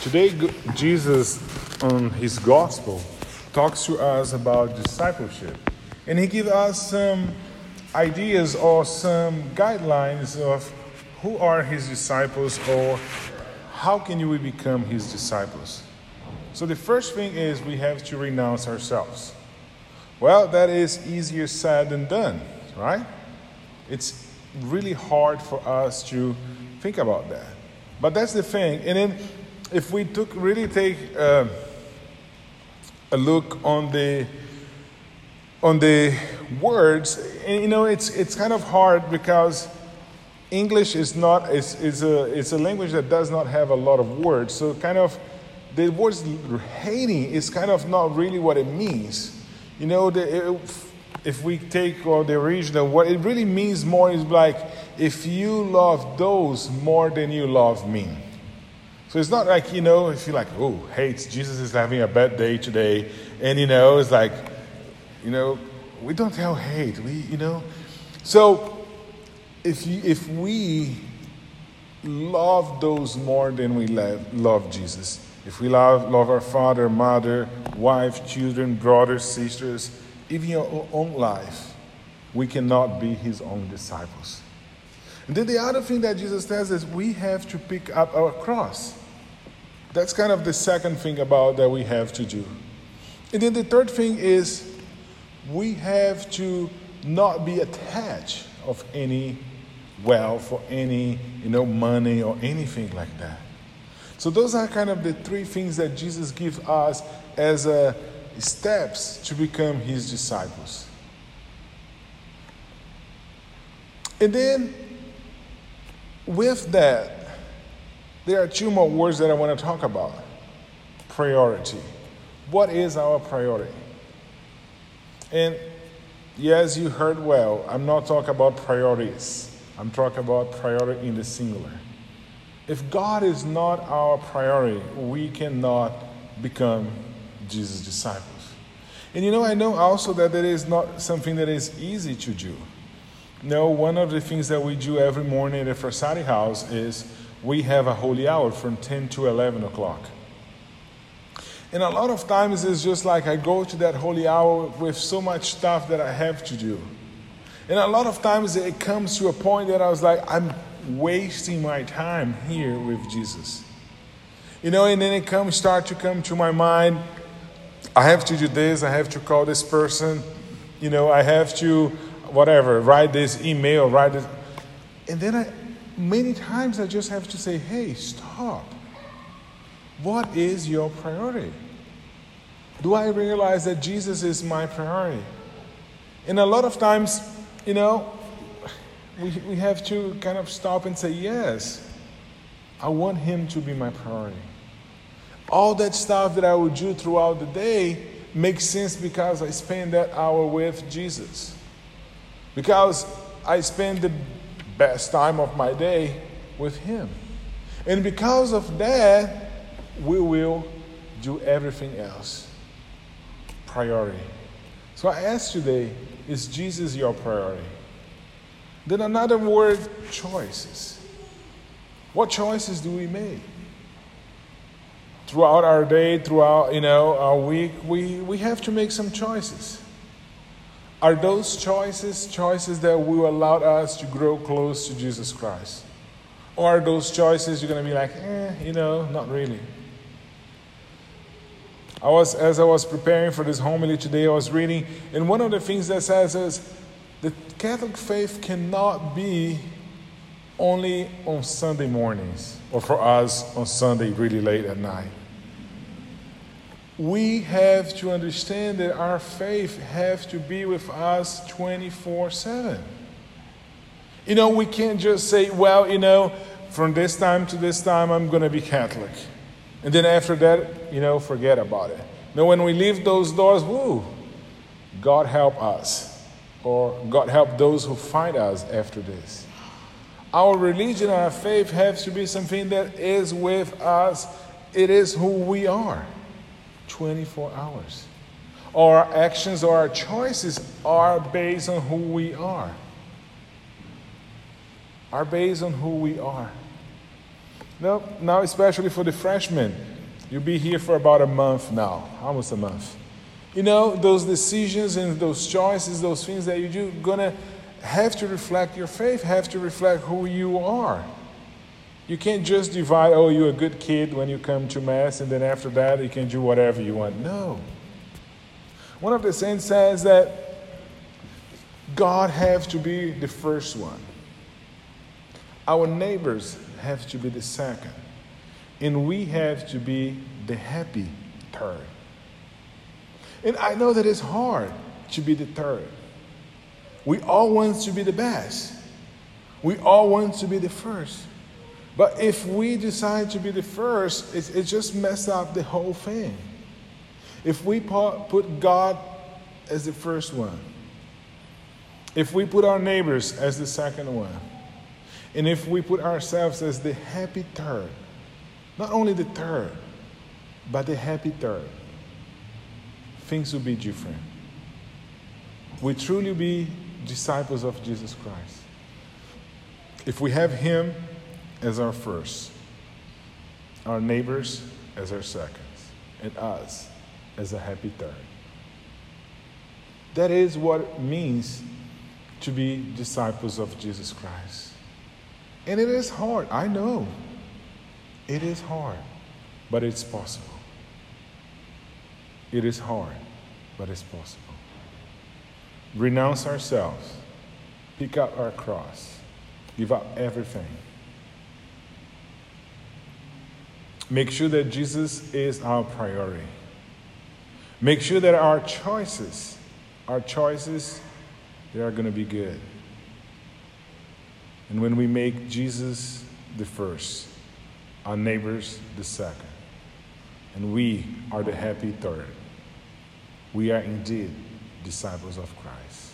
Today, Jesus, on his gospel, talks to us about discipleship. And he gives us some ideas or some guidelines of who are his disciples or how can we become his disciples. So, the first thing is we have to renounce ourselves. Well, that is easier said than done, right? It's really hard for us to think about that. But that's the thing. And then, if we took really take uh, a look on the on the words, you know, it's it's kind of hard because English is not is, is a it's a language that does not have a lot of words. So kind of the words hating is kind of not really what it means. You know, the, if, if we take or the original, what it really means more is like if you love those more than you love me. So it's not like, you know, if you're like, oh, hates, Jesus is having a bad day today. And, you know, it's like, you know, we don't tell hate. We, you know. So if, you, if we love those more than we love, love Jesus, if we love, love our father, mother, wife, children, brothers, sisters, even your own life, we cannot be his own disciples. And then the other thing that Jesus says is we have to pick up our cross. That's kind of the second thing about that we have to do. And then the third thing is we have to not be attached of any wealth or any you know money or anything like that. So those are kind of the three things that Jesus gives us as a steps to become his disciples. And then with that, there are two more words that I want to talk about priority. What is our priority? And yes, you heard well. I'm not talking about priorities, I'm talking about priority in the singular. If God is not our priority, we cannot become Jesus' disciples. And you know, I know also that that is not something that is easy to do. No, one of the things that we do every morning at the Frassati House is we have a holy hour from 10 to 11 o'clock. And a lot of times it's just like I go to that holy hour with so much stuff that I have to do. And a lot of times it comes to a point that I was like, I'm wasting my time here with Jesus. You know, and then it comes, start to come to my mind. I have to do this. I have to call this person. You know, I have to, whatever, write this email, write this. And then I, many times I just have to say, hey, stop. What is your priority? Do I realize that Jesus is my priority? And a lot of times, you know, we, we have to kind of stop and say, Yes, I want Him to be my priority. All that stuff that I would do throughout the day makes sense because I spend that hour with Jesus. Because I spend the best time of my day with Him. And because of that, we will do everything else. Priority. So I ask today is Jesus your priority? Then another word, choices. What choices do we make? Throughout our day, throughout you know our week, we, we have to make some choices. Are those choices choices that will allow us to grow close to Jesus Christ? Or are those choices you're going to be like, eh, you know, not really? I was, as I was preparing for this homily today, I was reading, and one of the things that says is, the Catholic faith cannot be only on Sunday mornings or for us on Sunday really late at night. We have to understand that our faith has to be with us 24 7. You know, we can't just say, well, you know, from this time to this time, I'm going to be Catholic. And then after that, you know, forget about it. Now, when we leave those doors, woo, God help us or God help those who find us after this. Our religion, our faith has to be something that is with us. It is who we are 24 hours. Our actions or our choices are based on who we are. Are based on who we are. No, now especially for the freshmen. You'll be here for about a month now, almost a month. You know, those decisions and those choices, those things that you do, gonna have to reflect your faith, have to reflect who you are. You can't just divide, oh, you're a good kid when you come to Mass, and then after that you can do whatever you want. No. One of the saints says that God has to be the first one. Our neighbors have to be the second. And we have to be the happy third. And I know that it's hard to be the third. We all want to be the best. We all want to be the first. But if we decide to be the first, it, it just messes up the whole thing. If we put God as the first one, if we put our neighbors as the second one, and if we put ourselves as the happy third, not only the third, but the happy third, things will be different. We truly be disciples of Jesus Christ. If we have Him as our first, our neighbors as our seconds, and us as a happy third. That is what it means to be disciples of Jesus Christ. And it is hard, I know. It is hard, but it's possible. It is hard, but it's possible. Renounce ourselves, pick up our cross, give up everything Make sure that Jesus is our priority. Make sure that our choices, our choices, they are going to be good. And when we make Jesus the first, our neighbors the second, and we are the happy third, we are indeed disciples of Christ.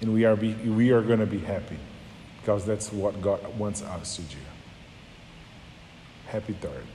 And we are, be, we are going to be happy because that's what God wants us to do. Happy third.